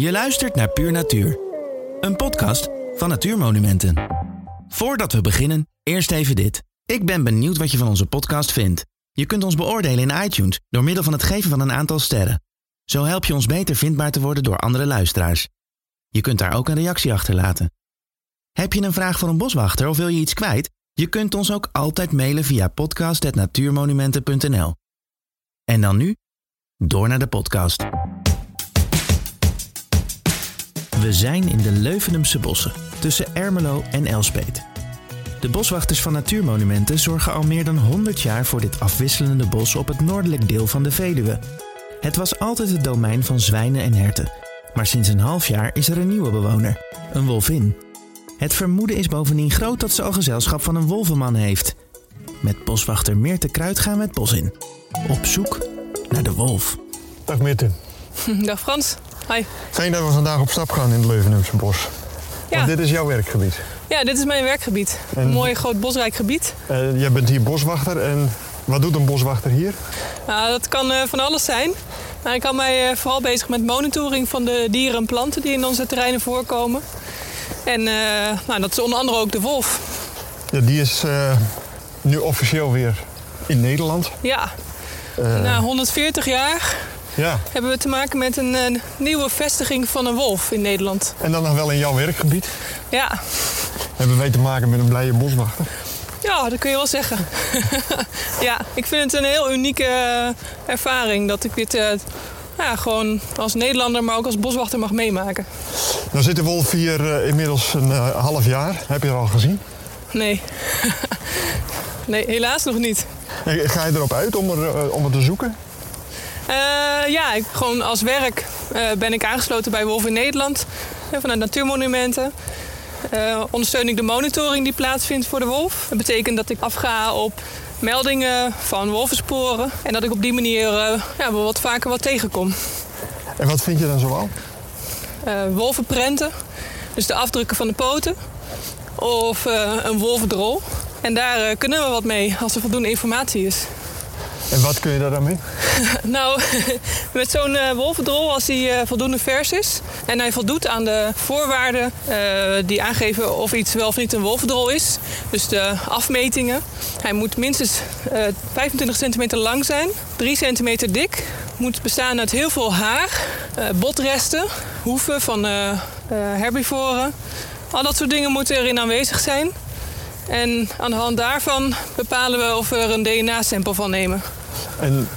Je luistert naar Puur Natuur, een podcast van Natuurmonumenten. Voordat we beginnen, eerst even dit. Ik ben benieuwd wat je van onze podcast vindt. Je kunt ons beoordelen in iTunes door middel van het geven van een aantal sterren. Zo help je ons beter vindbaar te worden door andere luisteraars. Je kunt daar ook een reactie achterlaten. Heb je een vraag voor een boswachter of wil je iets kwijt? Je kunt ons ook altijd mailen via podcast.natuurmonumenten.nl. En dan nu, door naar de podcast. We zijn in de Leuvenumse bossen, tussen Ermelo en Elspet. De boswachters van Natuurmonumenten zorgen al meer dan 100 jaar voor dit afwisselende bos op het noordelijk deel van de Veluwe. Het was altijd het domein van zwijnen en herten, maar sinds een half jaar is er een nieuwe bewoner, een wolvin. Het vermoeden is bovendien groot dat ze al gezelschap van een wolvenman heeft. Met boswachter Meerte Kruid gaan we het bos in. Op zoek naar de wolf. Dag Meerte. Dag Frans. Fijn dat we vandaag op stap gaan in het Leuvenumse bos. Ja. Want dit is jouw werkgebied. Ja, dit is mijn werkgebied. En- Een mooi groot bosrijk gebied. Eh, jij bent hier boswachter en wat doet een boswachter hier? Nou, dat kan eh, van alles zijn. Nou, ik hou mij eh, vooral bezig met monitoring van de dieren en planten die in onze terreinen voorkomen. En nou, dat is onder andere ook de wolf. Ja, die is nu officieel weer in Nederland. Ja, na 140 jaar Ja, hebben we te maken met een eh, nieuwe vestiging van een wolf in Nederland. en dan nog wel in jouw werkgebied. Ja, Hebben wij te maken met een blije boswachter. ja dat kun je wel zeggen. ja, ik vind het een heel unieke eh, ervaring dat ik dit eh, ja, gewoon als Nederlander, maar ook als boswachter mag meemaken. Nou zit de wolf hier inmiddels een half jaar. Heb je er al gezien? Nee. nee, helaas nog niet. Ga je erop uit om er, om er te zoeken? Eh, ja, ik, gewoon als werk eh, ben ik aangesloten bij Wolf in Nederland. eh, vanuit Natuurmonumenten. Eh, ondersteun ik de monitoring die plaatsvindt voor de wolf. Dat betekent dat ik afga op meldingen van wolvensporen. En dat ik op die manier eh, ja, wat vaker wat tegenkom. En wat vind je dan zoal? Eh wolvenprenten, dus de afdrukken van de poten. Of een wolvendrol. En daar kunnen we wat mee als er voldoende informatie is. En wat kun je daar dan mee? Nou, met zo'n eh wolvendrol, als hij eh, voldoende vers is en hij voldoet aan de voorwaarden eh, die aangeven of iets wel of niet een wolvendrol is, dus de afmetingen. Hij moet minstens eh, 25 centimeter lang zijn, 3 centimeter dik, moet bestaan uit heel veel haar, botresten, hoeven van herbivoren. Al dat soort dingen moeten erin aanwezig zijn. En aan de hand daarvan bepalen we of we er een DNA-sample van nemen. En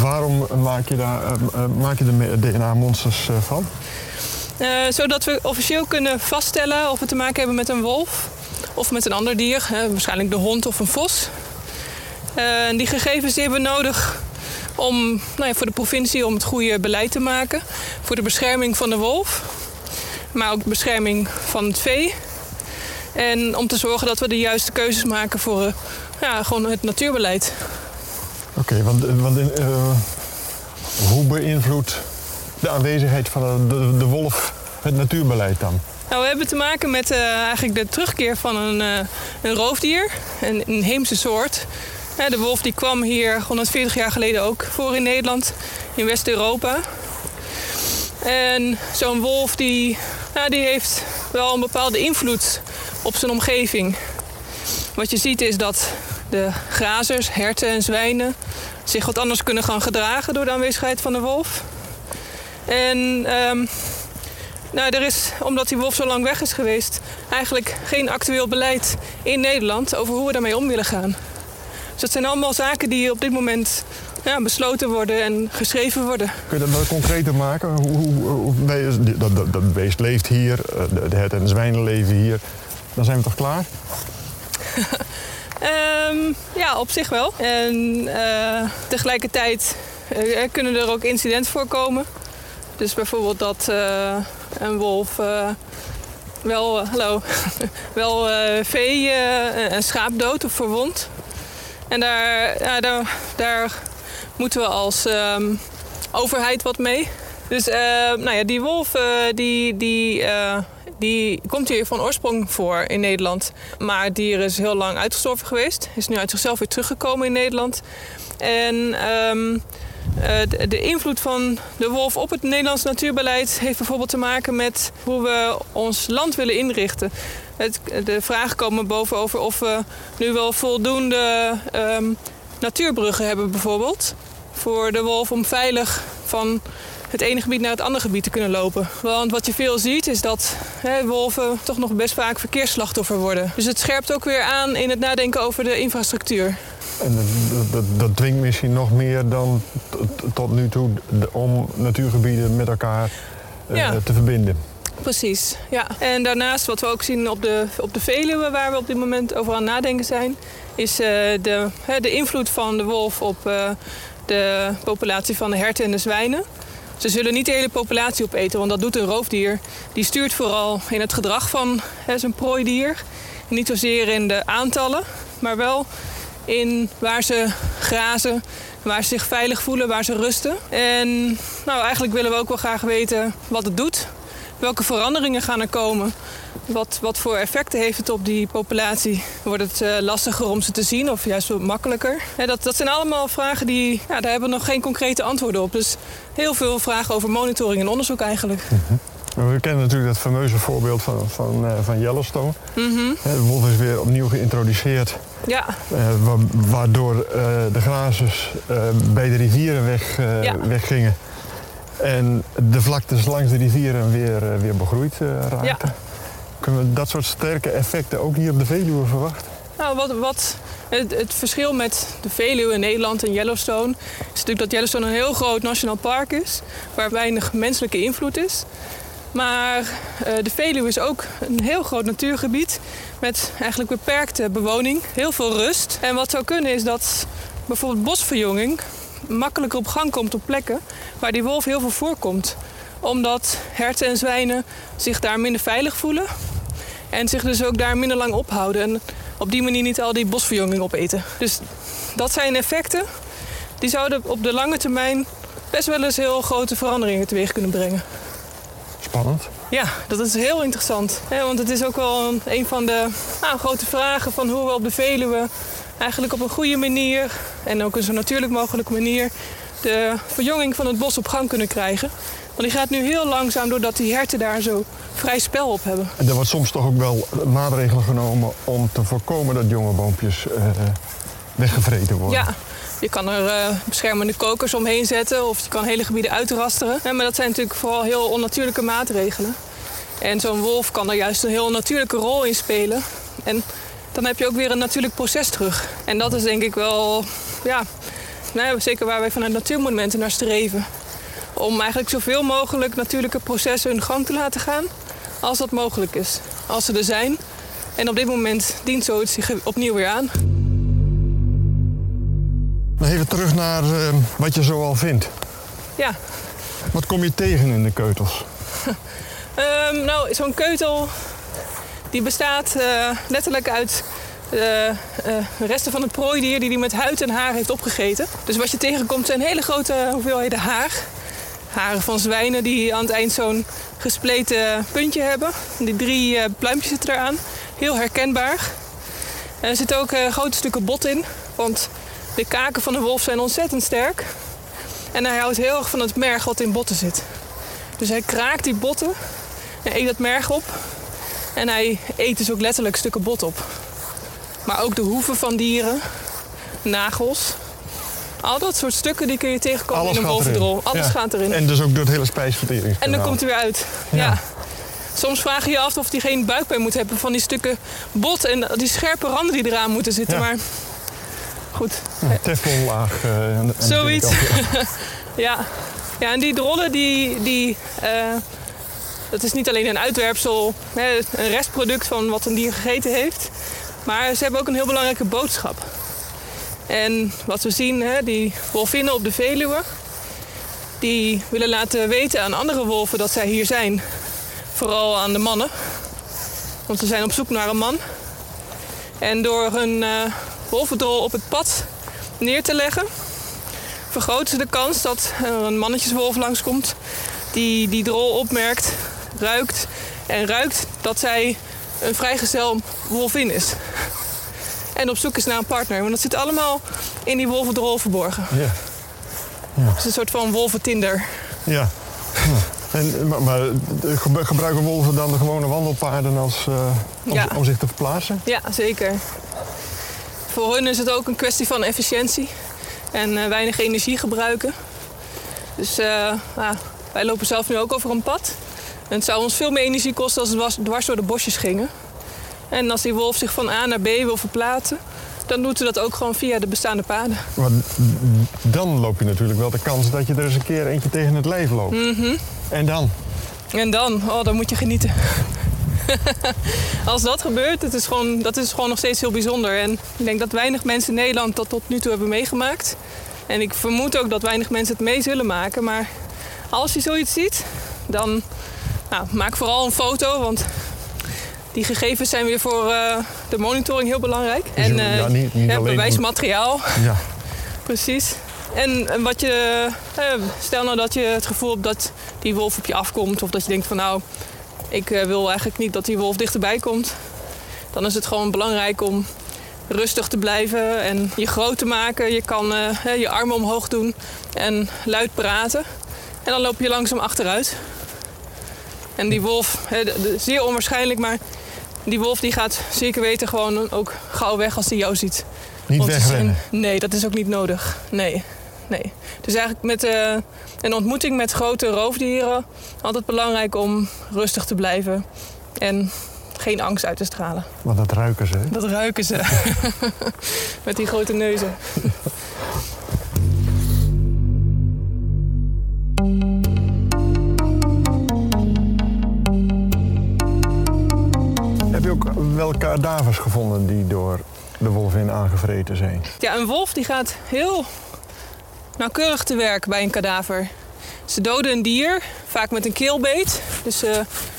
waarom maak je daar eh, eh, maak je er DNA-monsters van? Eh, zodat we officieel kunnen vaststellen of we te maken hebben met een wolf of met een ander dier, waarschijnlijk de hond of een vos. Die gegevens hebben we nodig om, nou ja, voor de provincie om het goede beleid te maken, voor de bescherming van de wolf, maar ook de bescherming van het vee. En om te zorgen dat we de juiste keuzes maken voor ja, gewoon het natuurbeleid. Oké, want, eh, hoe beïnvloedt de aanwezigheid van de, de, wolf het natuurbeleid dan? Nou, we hebben te maken met eh, eigenlijk de terugkeer van een, eh, een roofdier, een inheemse soort. De wolf die kwam hier 140 jaar geleden ook voor in Nederland, in West-Europa. En zo'n wolf die, die heeft wel een bepaalde invloed op zijn omgeving. Wat je ziet is dat de grazers, herten en zwijnen zich wat anders kunnen gaan gedragen door de aanwezigheid van de wolf. En ehm, nou, er is, omdat die wolf zo lang weg is geweest, eigenlijk geen actueel beleid in Nederland over hoe we daarmee om willen gaan. Dus dat zijn allemaal zaken die op dit moment ja, besloten worden en geschreven worden. Kun je dat wat concreter maken? Hoe, hoe, hoe- nee, dat, dat, dat beest leeft hier, eh, de, de herten en de zwijnen leven hier. Dan zijn we toch klaar? Ehm, ja, op zich wel. En eh, tegelijkertijd eh, kunnen er ook incidenten voorkomen. Dus bijvoorbeeld dat eh, een wolf wel, hallo, wel vee, een schaap dood of verwond. En daar, ja, daar, daar moeten we als ehm, overheid wat mee. Dus nou ja, die wolf die, die, die komt hier van oorsprong voor in Nederland. Maar dier is heel lang uitgestorven geweest. Is nu uit zichzelf weer teruggekomen in Nederland. En ehm, Eh, de, de invloed van de wolf op het Nederlands natuurbeleid heeft bijvoorbeeld te maken met hoe we ons land willen inrichten. Het, de vragen komen boven over of we nu wel voldoende ehm, natuurbruggen hebben, bijvoorbeeld. Voor de wolf om veilig van het ene gebied naar het andere gebied te kunnen lopen. Want wat je veel ziet is dat hè, wolven toch nog best vaak verkeersslachtoffer worden. Dus het scherpt ook weer aan in het nadenken over de infrastructuur. En dat, dat, dat dwingt misschien nog meer dan tot nu toe om natuurgebieden met elkaar eh, Ja. te verbinden. Precies, ja. En daarnaast wat we ook zien op de, op de Veluwe, waar we op dit moment over aan nadenken zijn, is eh, de, hè, de invloed van de wolf op eh, de populatie van de herten en de zwijnen. Ze zullen niet de hele populatie opeten, want dat doet een roofdier. Die stuurt vooral in het gedrag van hè, zijn prooidier. Niet zozeer in de aantallen, maar wel in waar ze grazen, waar ze zich veilig voelen, waar ze rusten. En nou, eigenlijk willen we ook wel graag weten wat het doet. Welke veranderingen gaan er komen? Wat, wat voor effecten heeft het op die populatie? Wordt het eh, lastiger om ze te zien of juist wat makkelijker? Dat, dat zijn allemaal vragen die, ja, daar hebben we nog geen concrete antwoorden op. Dus heel veel vragen over monitoring en onderzoek eigenlijk. Maar We kennen natuurlijk dat fameuze voorbeeld van, van, eh, van Yellowstone. Mhm. De wolf is weer opnieuw geïntroduceerd, Ja, eh, wa- waardoor de grazers bij de rivieren weg, Ja. weggingen. En de vlaktes langs de rivieren weer, eh, weer begroeid eh, raakten. Kunnen we dat soort sterke effecten ook hier op de Veluwe verwachten? Nou, wat, wat het, het verschil met de Veluwe in Nederland en Yellowstone is natuurlijk dat Yellowstone een heel groot nationaal park is, waar weinig menselijke invloed is. Maar eh, de Veluwe is ook een heel groot natuurgebied met eigenlijk beperkte bewoning, heel veel rust. En wat zou kunnen is dat bijvoorbeeld bosverjonging makkelijker op gang komt op plekken waar die wolf heel veel voorkomt. Omdat herten en zwijnen zich daar minder veilig voelen en zich dus ook daar minder lang ophouden. En op die manier niet al die bosverjonging opeten. Dus dat zijn effecten die zouden op de lange termijn best wel eens heel grote veranderingen teweeg kunnen brengen. Spannend. Ja, dat is heel interessant. Want het is ook wel een, een van de nou, grote vragen van hoe we op de Veluwe eigenlijk op een goede manier en ook een zo natuurlijk mogelijke manier de verjonging van het bos op gang kunnen krijgen. Want die gaat nu heel langzaam doordat die herten daar zo vrij spel op hebben. En er wordt soms toch ook wel maatregelen genomen om te voorkomen dat jonge boompjes eh, weggevreten worden. Ja, je kan er eh, beschermende kokers omheen zetten of je kan hele gebieden uitrasteren. Ja, maar dat zijn natuurlijk vooral heel onnatuurlijke maatregelen. En zo'n wolf kan er juist een heel natuurlijke rol in spelen. En dan heb je ook weer een natuurlijk proces terug. En dat is denk ik wel, ja, nou ja, zeker waar wij vanuit natuurmonumenten naar streven. Om eigenlijk zoveel mogelijk natuurlijke processen hun gang te laten gaan als dat mogelijk is. Als ze er zijn. En op dit moment dient zoiets zich opnieuw weer aan. Even terug naar eh, wat je zo al vindt. Ja, Wat kom je tegen in de keutels? Ehm, nou, zo'n keutel die bestaat eh, letterlijk uit de resten van het prooidier die hij met huid en haar heeft opgegeten. Dus wat je tegenkomt zijn hele grote hoeveelheden haar. Haren van zwijnen die aan het eind zo'n gespleten puntje hebben. Die drie eh, pluimpjes zitten eraan. Heel herkenbaar. En er zitten ook eh, grote stukken bot in. Want de kaken van de wolf zijn ontzettend sterk. En hij houdt heel erg van het merg wat in botten zit. Dus hij kraakt die botten en eet dat merg op. En hij eet dus ook letterlijk stukken bot op. Maar ook de hoeven van dieren, nagels. Al dat soort stukken die kun je tegenkomen Alles in een wolvendrol. Alles Ja. gaat erin. En dus ook door het hele spijsverteringskanaal. En dan komt hij weer uit. Ja. Ja. Soms vraag je je af of hij geen buikpijn moet hebben van die stukken bot en die scherpe randen die eraan moeten zitten. Ja. Maar goed, Een teflonlaag. de Zoiets. ja. Ja, en die drollen, die, die, eh, dat is niet alleen een uitwerpsel, een restproduct van wat een dier gegeten heeft. Maar ze hebben ook een heel belangrijke boodschap. En wat we zien, die wolvinnen op de Veluwe, die willen laten weten aan andere wolven dat zij hier zijn. Vooral aan de mannen. Want ze zijn op zoek naar een man. En door hun eh wolvendrol op het pad neer te leggen, vergroten ze de kans dat er een mannetjeswolf langskomt die die drol opmerkt, ruikt en ruikt dat zij een vrijgezel wolvin is. En op zoek is naar een partner. Want dat zit allemaal in die wolvendrol verborgen. Ja. Ja. Het is een soort van wolventinder. Ja. Ja. En, maar, maar ge- gebruiken wolven dan de gewone wandelpaarden als, eh, om, Ja. om zich te verplaatsen? Ja, zeker. Voor hun is het ook een kwestie van efficiëntie en eh, weinig energie gebruiken. Dus eh, ja, wij lopen zelf nu ook over een pad. En het zou ons veel meer energie kosten als we dwars- door de bosjes gingen. En als die wolf zich van A naar B wil verplaatsen, dan doet ze dat ook gewoon via de bestaande paden. Maar dan loop je natuurlijk wel de kans dat je er eens een keer eentje tegen het lijf loopt. Mhm. En dan? En dan, oh, dan moet je genieten. Als dat gebeurt, het is gewoon, dat is gewoon nog steeds heel bijzonder. En ik denk dat weinig mensen in Nederland dat tot nu toe hebben meegemaakt. En ik vermoed ook dat weinig mensen het mee zullen maken. Maar als je zoiets ziet, dan nou, maak vooral een foto. Want die gegevens zijn weer voor eh, de monitoring heel belangrijk. Dus en je- eh, ja, niet- niet ja, alleen bewijsmateriaal. Ja. Precies. En, en wat je, eh, stel nou dat je het gevoel hebt dat die wolf op je afkomt, of dat je denkt van nou, ik wil eigenlijk niet dat die wolf dichterbij komt, dan is het gewoon belangrijk om rustig te blijven en je groot te maken. Je kan je armen omhoog doen en luid praten. En dan loop je langzaam achteruit. En die wolf, hè, de- de- zeer onwaarschijnlijk, maar die wolf die gaat zeker weten gewoon ook gauw weg als hij jou ziet. Niet wegrennen. nee, dat is ook niet nodig. Nee, nee. Dus eigenlijk met eh, een ontmoeting met grote roofdieren... altijd belangrijk om rustig te blijven en geen angst uit te stralen. Want dat ruiken ze. hè? Dat ruiken ze. met die grote neuzen. Kadavers gevonden die door de wolven aangevreten zijn? Ja, een wolf die gaat heel nauwkeurig te werk bij een kadaver. Ze doden een dier, vaak met een keelbeet. Dus eh,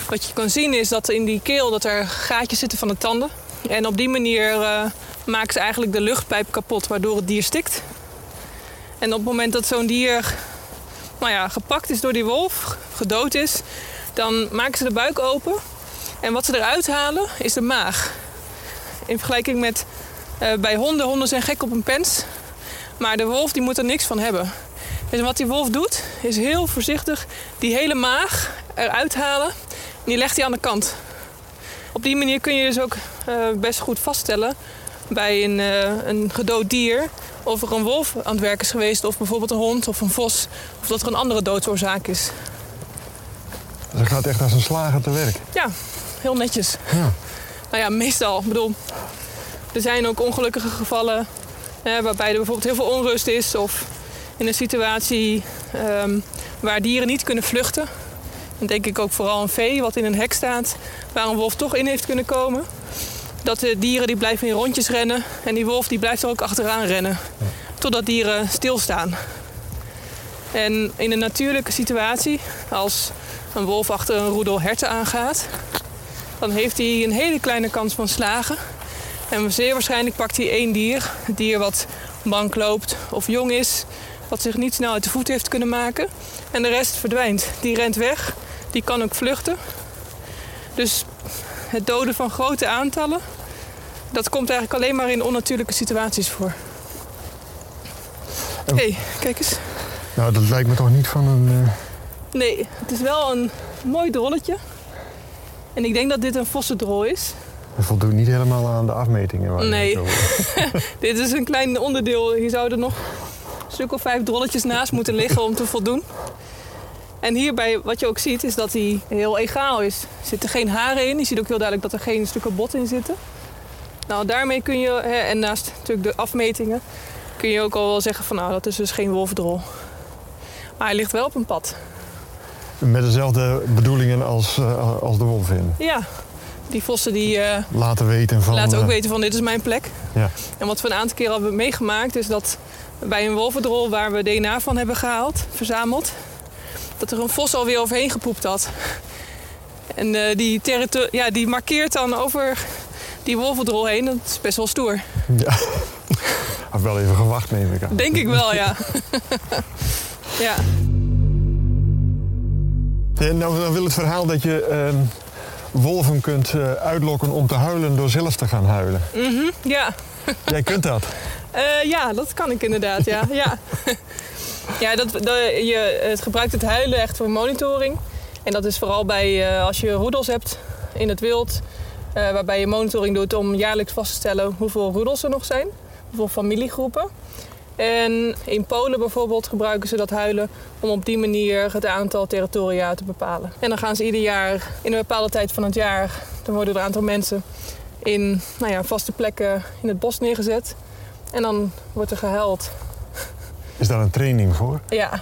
wat je kan zien is dat in die keel dat er gaatjes zitten van de tanden. En op die manier eh, maken ze eigenlijk de luchtpijp kapot, waardoor het dier stikt. En op het moment dat zo'n dier nou ja, gepakt is door die wolf, gedood is, dan maken ze de buik open. En wat ze eruit halen is de maag. In vergelijking met eh, bij honden, honden zijn gek op een pens. Maar de wolf die moet er niks van hebben. Dus wat die wolf doet, is heel voorzichtig die hele maag eruit halen. En die legt hij aan de kant. Op die manier kun je dus ook eh, best goed vaststellen bij een, eh, een gedood dier of er een wolf aan het werk is geweest, of bijvoorbeeld een hond of een vos, of dat er een andere doodsoorzaak is. Ze gaat echt als een slager te werk. Ja, heel netjes. Ja. Nou ja, meestal. Ik bedoel, er zijn ook ongelukkige gevallen hè, waarbij er bijvoorbeeld heel veel onrust is of in een situatie ehm, waar dieren niet kunnen vluchten. Dan denk ik ook vooral een vee wat in een hek staat, waar een wolf toch in heeft kunnen komen. Dat de dieren die blijven in rondjes rennen en die wolf die blijft er ook achteraan rennen. Totdat dieren stilstaan. En in een natuurlijke situatie, als een wolf achter een roedel herten aangaat, dan heeft hij een hele kleine kans van slagen. En zeer waarschijnlijk pakt hij één dier, het dier wat mank loopt of jong is, wat zich niet snel uit de voet heeft kunnen maken. En de rest verdwijnt. Die rent weg, die kan ook vluchten. Dus het doden van grote aantallen, dat komt eigenlijk alleen maar in onnatuurlijke situaties voor. Hé, hey, kijk eens. Nou, dat lijkt me toch niet van een... eh, Nee, het is wel een mooi drolletje. En ik denk dat dit een vossendrol is. Dat voldoet niet helemaal aan de afmetingen. Waar Nee. het Dit is een klein onderdeel. Hier zouden nog een stuk of vijf drolletjes naast moeten liggen om te voldoen. En hierbij, wat je ook ziet, is dat hij heel egaal is. Er zitten geen haren in. Je ziet ook heel duidelijk dat er geen stukken bot in zitten. Nou, daarmee kun je, hè, en naast natuurlijk de afmetingen, kun je ook al wel zeggen van nou, dat is dus geen wolfdrol. Maar hij ligt wel op een pad. Met dezelfde bedoelingen als, eh, als de wolvin. Ja, die vossen die eh, Laten weten van... laten ook eh, weten van dit is mijn plek. Ja. En wat we een aantal keer hebben meegemaakt is dat bij een wolvendrol waar we DNA van hebben gehaald, verzameld, dat er een vos alweer overheen gepoept had. En eh, die, ja, die markeert dan over die wolvendrol heen. Dat is best wel stoer. Ja. Had wel even gewacht, neem ik aan. Denk ik wel, ja. ja. Ja, nou, dan wil het verhaal dat je ehm, wolven kunt eh, uitlokken om te huilen door zelf te gaan huilen. Mhm, ja. Jij kunt dat. Eh, ja, dat kan ik inderdaad, ja. ja. Ja, dat, dat- je het gebruikt het huilen echt voor monitoring. En dat is vooral bij eh, als je roedels hebt in het wild. eh, waarbij je monitoring doet om jaarlijks vast te stellen hoeveel roedels er nog zijn. Hoeveel familiegroepen. En in Polen bijvoorbeeld gebruiken ze dat huilen om op die manier het aantal territoria te bepalen. En dan gaan ze ieder jaar in een bepaalde tijd van het jaar, dan worden er een aantal mensen in nou ja, vaste plekken in het bos neergezet. En dan wordt er gehuild. Is daar een training voor? Ja,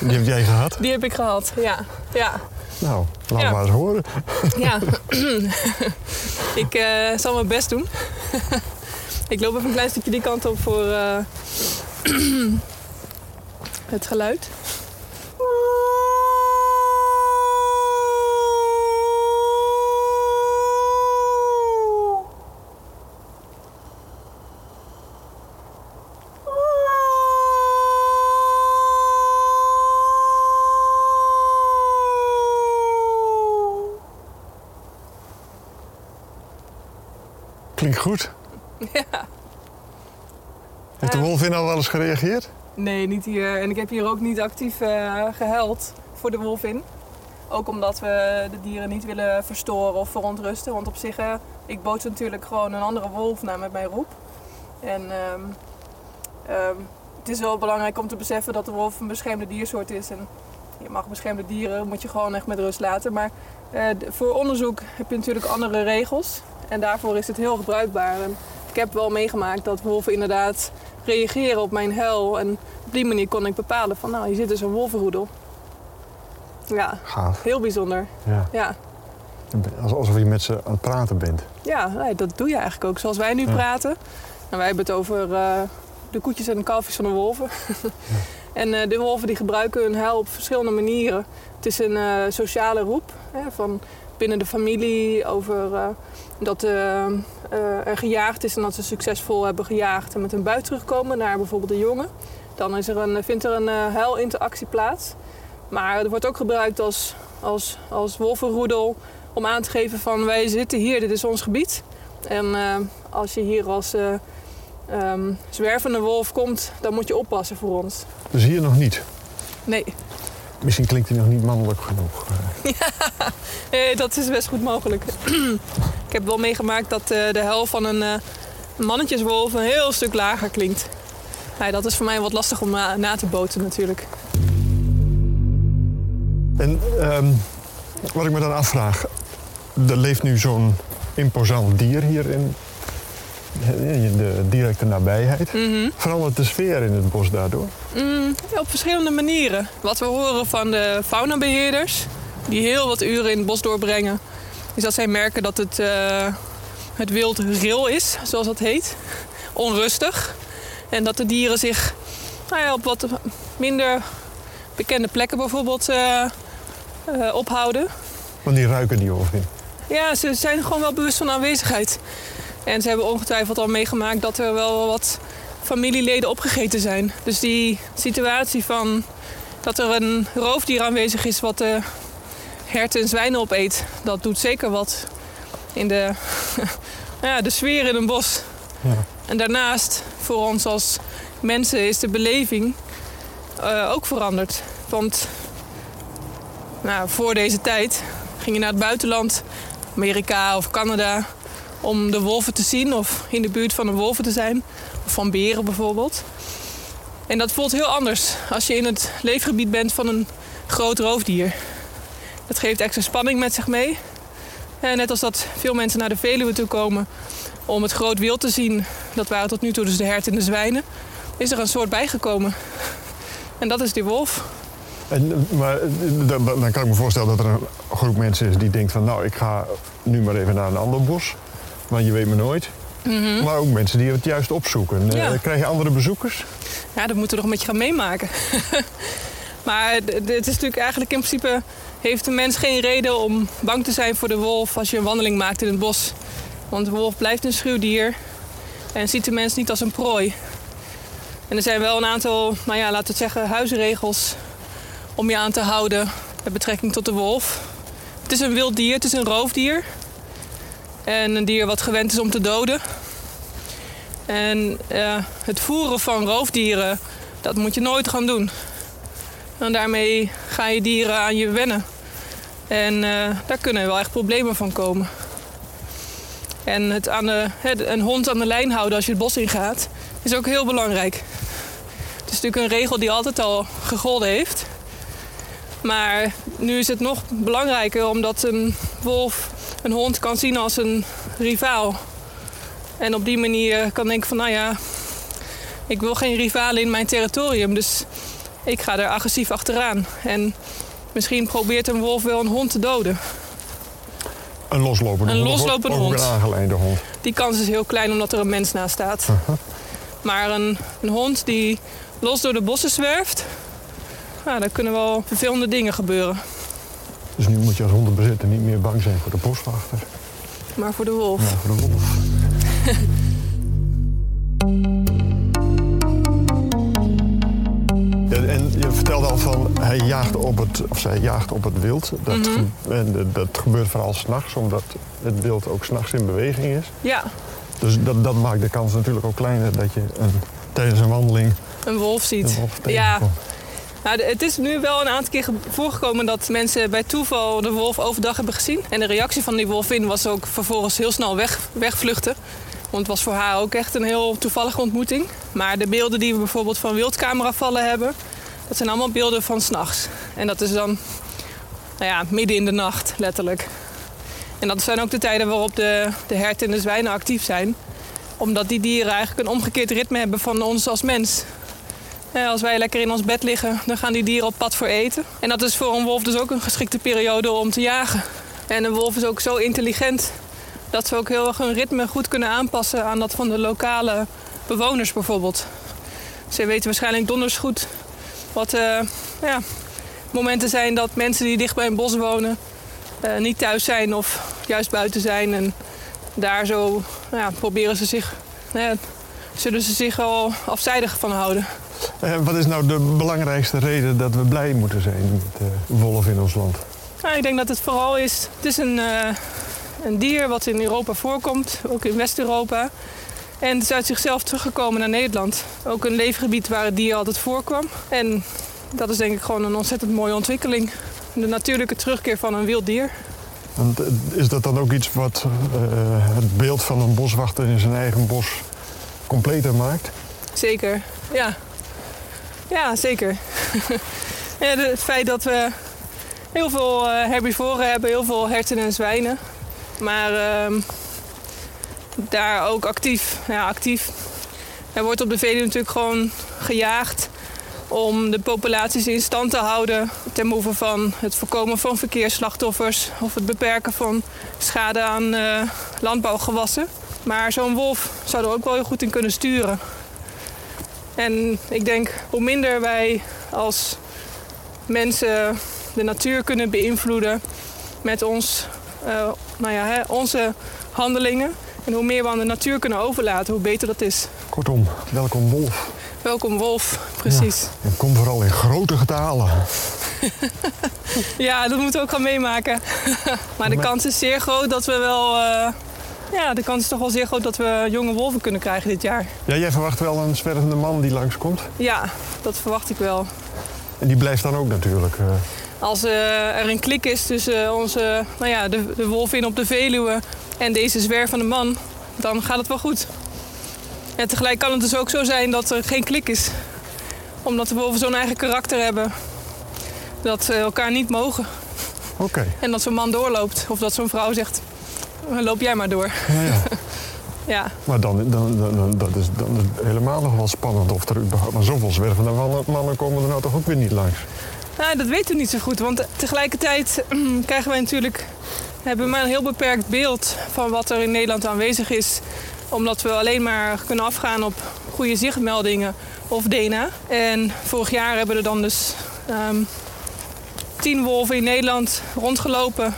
Die heb jij gehad? die heb ik gehad. Ja, ja, Nou, laat Ja. maar eens horen. ja. ik eh, zal mijn best doen. ik loop even een klein stukje die kant op voor eh, het geluid. Klinkt goed. Ja. De wolvin al wel eens gereageerd? Nee, niet hier. En ik heb hier ook niet actief eh gehuild voor de wolf in. Ook omdat we de dieren niet willen verstoren of verontrusten. Want op zich, eh, ik bood natuurlijk gewoon een andere wolf naar met mijn roep. En ehm, ehm, het is wel belangrijk om te beseffen dat de wolf een beschermde diersoort is. En je mag beschermde dieren, moet je gewoon echt met rust laten. Maar eh, voor onderzoek heb je natuurlijk andere regels. En daarvoor is het heel gebruikbaar. En ik heb wel meegemaakt dat wolven inderdaad reageren op mijn huil. En op die manier kon ik bepalen van, nou, hier zit dus een wolvenroedel. Ja, Gaaf. heel bijzonder. Ja. Ja, Als- Alsof je met ze aan het praten bent. ja nee, dat doe je eigenlijk ook. Zoals wij nu Ja. praten. En wij hebben het over eh, de koetjes en de kalfjes van de wolven. en eh, de wolven die gebruiken hun huil op verschillende manieren. Het is een eh, sociale roep hè, van binnen de familie over dat eh, eh, er gejaagd is en dat ze succesvol hebben gejaagd en met hun buit terugkomen naar bijvoorbeeld de jongen. Dan is er een, vindt er een eh, huilinteractie plaats. Maar het wordt ook gebruikt als, als, als wolvenroedel om aan te geven van wij zitten hier, dit is ons gebied. En eh, als je hier als ehm, zwervende wolf komt, dan moet je oppassen voor ons. Dus hier nog niet. Nee, Misschien klinkt hij nog niet mannelijk genoeg. Eh, dat is best goed mogelijk. ik heb wel meegemaakt dat eh, de huil van een eh, mannetjeswolf een heel stuk lager klinkt. Nee, dat is voor mij wat lastig om na, na te boten natuurlijk. En ehm, wat ik me dan afvraag, er leeft nu zo'n imposant dier hier in in de directe nabijheid. Mhm. Verandert de sfeer in het bos daardoor? Mm, ja, op verschillende manieren. Wat we horen van de faunabeheerders, die heel wat uren in het bos doorbrengen, is dat zij merken dat het, eh, het wild ril is, zoals dat heet. Onrustig. En dat de dieren zich nou ja, op wat minder bekende plekken bijvoorbeeld eh, eh, ophouden. Want die ruiken die wolf in. Ja, ze zijn gewoon wel bewust van aanwezigheid. En ze hebben ongetwijfeld al meegemaakt dat er wel wat familieleden opgegeten zijn. Dus die situatie van dat er een roofdier aanwezig is wat de herten en zwijnen opeet, dat doet zeker wat in de, ja, de sfeer in een bos. Ja. En daarnaast, voor ons als mensen, is de beleving eh, ook veranderd. Want nou, voor deze tijd ging je naar het buitenland, Amerika of Canada, om de wolven te zien of in de buurt van de wolven te zijn. Van beren bijvoorbeeld. En dat voelt heel anders als je in het leefgebied bent van een groot roofdier. Dat geeft extra spanning met zich mee. En net als dat veel mensen naar de Veluwe toe komen om het groot wild te zien, dat waren tot nu toe dus de herten en de zwijnen, is er een soort bijgekomen. En dat is die wolf. En, maar eh, dan, dan kan ik me voorstellen dat er een groep mensen is die denkt van... nou, ik ga nu maar even naar een ander bos. Want je weet me nooit. Maar ook mensen die het juist opzoeken. Eh, Ja. krijg je andere bezoekers? Ja, dat moeten we nog een beetje gaan meemaken. maar het is natuurlijk eigenlijk in principe... heeft de mens geen reden om bang te zijn voor de wolf als je een wandeling maakt in het bos. Want de wolf blijft een schuwdier en ziet de mens niet als een prooi. En er zijn wel een aantal, nou ja, laten we het zeggen, huisregels om je aan te houden met betrekking tot de wolf. Het is een wild dier, het is een roofdier. En een dier wat gewend is om te doden. En eh, het voeren van roofdieren, dat moet je nooit gaan doen. En daarmee gaan je dieren aan je wennen. En eh, daar kunnen wel echt problemen van komen. En het aan de, een hond aan de lijn houden als je het bos ingaat, is ook heel belangrijk. Het is natuurlijk een regel die altijd al gegolden heeft. Maar nu is het nog belangrijker omdat een wolf een hond kan zien als een rivaal. En op die manier kan denken van nou ja, ik wil geen rivalen in mijn territorium. Dus ik ga er agressief achteraan. En misschien probeert een wolf wel een hond te doden. Een loslopende Een hond. loslopende hond. een aangeleide hond. Die kans is heel klein omdat er een mens naast staat. Maar een, een hond die los door de bossen zwerft, nou, daar kunnen wel vervelende dingen gebeuren. Dus nu moet je als hondenbezitter niet meer bang zijn voor de boswachter. Maar voor de wolf. Maar voor de wolf. Ja, en je vertelde al van hij jaagt op het, of zij jaagt op het wild. Dat, Mhm. en dat gebeurt vooral s'nachts, omdat het wild ook s'nachts in beweging is. Ja, Dus dat, dat maakt de kans natuurlijk ook kleiner dat je een, tijdens een wandeling een wolf ziet. een wolf ja. Nou, het is nu wel een aantal keer ge- voorgekomen dat mensen bij toeval de wolf overdag hebben gezien. En de reactie van die wolvin was ook vervolgens heel snel weg, wegvluchten. Want het was voor haar ook echt een heel toevallige ontmoeting. Maar de beelden die we bijvoorbeeld van wildcameravallen hebben, dat zijn allemaal beelden van s'nachts. En dat is dan nou ja, midden in de nacht, letterlijk. En dat zijn ook de tijden waarop de, de herten en de zwijnen actief zijn. Omdat die dieren eigenlijk een omgekeerd ritme hebben van ons als mens. Ja, als wij lekker in ons bed liggen, dan gaan die dieren op pad voor eten. En dat is voor een wolf dus ook een geschikte periode om te jagen. En een wolf is ook zo intelligent dat ze ook heel erg hun ritme goed kunnen aanpassen aan dat van de lokale bewoners bijvoorbeeld. Ze weten waarschijnlijk donders goed wat eh, ja, momenten zijn dat mensen die dicht bij een bos wonen eh, niet thuis zijn of juist buiten zijn. En daar zo ja, proberen ze zich, zullen ze zich al afzijdig van houden. En wat is nou de belangrijkste reden dat we blij moeten zijn met de wolf in ons land? Nou, ik denk dat het vooral is. Het is een, eh, een dier wat in Europa voorkomt, ook in West-Europa. En het is uit zichzelf teruggekomen naar Nederland. Ook een leefgebied waar het dier altijd voorkwam. En dat is denk ik gewoon een ontzettend mooie ontwikkeling. De natuurlijke terugkeer van een wild dier. Want eh, is dat dan ook iets wat eh, het beeld van een boswachter in zijn eigen bos completer maakt? Zeker, ja. Ja, zeker. het feit dat we heel veel eh, herbivoren hebben, heel veel herten en zwijnen. Maar ehm, daar ook actief, ja, actief. Er wordt op de Veluwe natuurlijk gewoon gejaagd om de populaties in stand te houden ten behoeve van het voorkomen van verkeersslachtoffers of het beperken van schade aan eh, landbouwgewassen. Maar zo'n wolf zou er ook wel heel goed in kunnen sturen. En ik denk hoe minder wij als mensen de natuur kunnen beïnvloeden met ons, eh, nou ja, hè, onze handelingen. En hoe meer we aan de natuur kunnen overlaten, hoe beter dat is. Kortom, welkom wolf. Welkom wolf, precies. En kom vooral in grote getalen. Ja, dat moeten we ook gaan meemaken. maar de kans is zeer groot dat we wel... eh, ja, de kans is toch wel zeer groot dat we jonge wolven kunnen krijgen dit jaar. Ja, jij verwacht wel een zwervende man die langskomt. Ja, dat verwacht ik wel. En die blijft dan ook natuurlijk. eh, Als eh, er een klik is tussen onze, nou ja, de, de wolvin op de Veluwe en deze zwervende man, dan gaat het wel goed. En tegelijk kan het dus ook zo zijn dat er geen klik is. Omdat de wolven zo'n eigen karakter hebben. Dat ze elkaar niet mogen. Oké, En dat zo'n man doorloopt. Of dat zo'n vrouw zegt, loop jij maar door. ja, ja. Ja, Maar dan, dan, dan, dat is dan is het helemaal nog wel spannend of er überhaupt... Maar zoveel zwervende mannen, mannen komen er nou toch ook weer niet langs. Nou, dat weten we niet zo goed. Want tegelijkertijd krijgen wij natuurlijk, hebben we maar een heel beperkt beeld van wat er in Nederland aanwezig is. Omdat we alleen maar kunnen afgaan op goede zichtmeldingen of DNA. En vorig jaar hebben er dan dus ehm, tien wolven in Nederland rondgelopen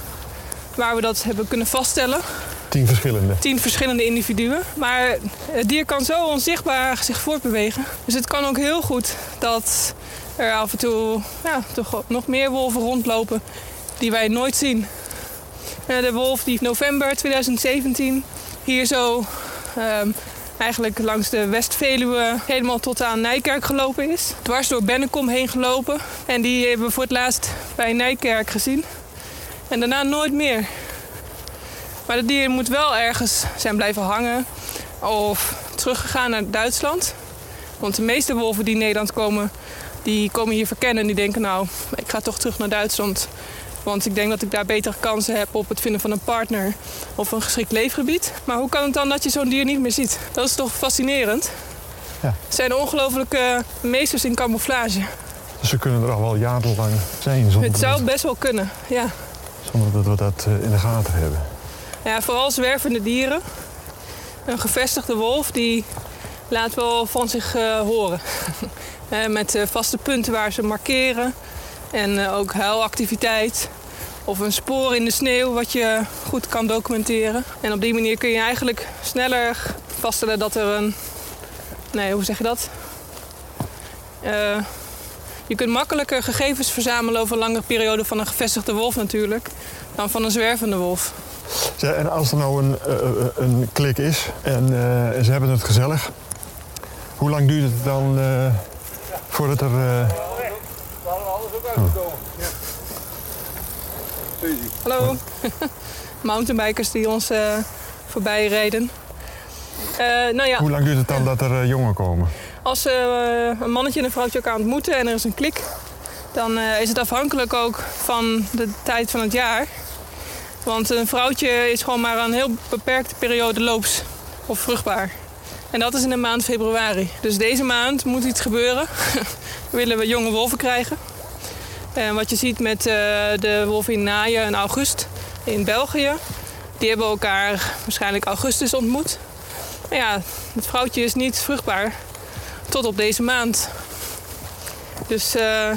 waar we dat hebben kunnen vaststellen. Tien verschillende. Tien verschillende individuen. Maar het dier kan zo onzichtbaar zich voortbewegen. Dus het kan ook heel goed dat er af en toe ja, toch nog meer wolven rondlopen die wij nooit zien. Eh, De wolf die in november 2017 hier zo ehm, eigenlijk langs de West-Veluwe helemaal tot aan Nijkerk gelopen is. Dwars door Bennekom heen gelopen. En die hebben we voor het laatst bij Nijkerk gezien. En daarna nooit meer. Maar dat dier moet wel ergens zijn blijven hangen of teruggegaan naar Duitsland. Want de meeste wolven die in Nederland komen, die komen hier verkennen. En die denken nou, ik ga toch terug naar Duitsland. Want ik denk dat ik daar betere kansen heb op het vinden van een partner of een geschikt leefgebied. Maar hoe kan het dan dat je zo'n dier niet meer ziet? Dat is toch fascinerend? Ja. Het zijn ongelofelijke meesters in camouflage. Dus ze kunnen er al wel jarenlang zijn zonder, Het zou best wel kunnen, ja. Zonder dat we dat eh, in de gaten hebben. Ja, vooral zwervende dieren. Een gevestigde wolf die laat wel van zich eh, horen. Eh, met vaste punten waar ze markeren. En ook huilactiviteit. Of een spoor in de sneeuw wat je goed kan documenteren. En op die manier kun je eigenlijk sneller vaststellen dat er een... Nee, hoe zeg je dat? Je kunt makkelijker gegevens verzamelen over een lange periode van een gevestigde wolf natuurlijk. Dan van een zwervende wolf. Zeg, En als er nou een, eh, eh, een klik is en eh, ze hebben het gezellig, hoe lang duurt het dan voordat er. eh, Hallo. Mountainbikers die ons voorbij reden. Eh, nou ja, hoe lang duurt het dan dat er eh, jongen komen? als eh, een mannetje en een vrouwtje elkaar ontmoeten en er is een klik, dan is het afhankelijk ook van de tijd van het jaar. Want een vrouwtje is gewoon maar een heel beperkte periode loops of vruchtbaar. En dat is in de maand februari. Dus deze maand moet iets gebeuren. Willen we jonge wolven krijgen. En wat je ziet met de wolven in naaien en august in België. Die hebben elkaar waarschijnlijk augustus ontmoet. Maar ja, het vrouwtje is niet vruchtbaar tot op deze maand. Dus eh,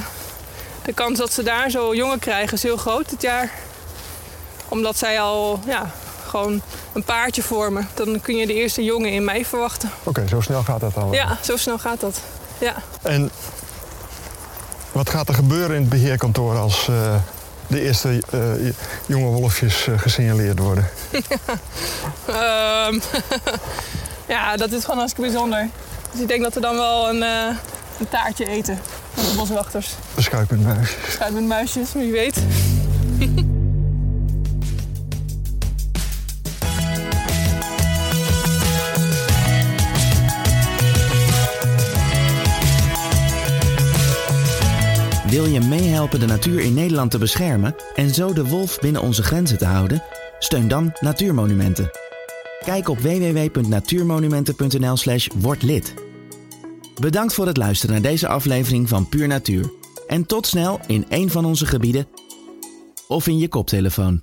de kans dat ze daar zo jongen krijgen is heel groot dit jaar. Omdat zij al ja, gewoon een paardje vormen. Dan kun je de eerste jongen in mei verwachten. Oké, zo snel gaat dat dan. Ja, zo snel gaat dat. Ja. En wat gaat er gebeuren in het beheerkantoor als eh, de eerste eh, jonge wolfjes eh, gesignaleerd worden? Ehm, ja, dat is gewoon hartstikke bijzonder. Dus ik denk dat we dan wel een, eh, een taartje eten met de boswachters. Met muisjes. Schuit met muisjes, wie weet. Wil je meehelpen de natuur in Nederland te beschermen en zo de wolf binnen onze grenzen te houden? Steun dan Natuurmonumenten. Kijk op www.natuurmonumenten.nl/slash. Bedankt voor het luisteren naar deze aflevering van Puur Natuur. En tot snel in een van onze gebieden of in je koptelefoon.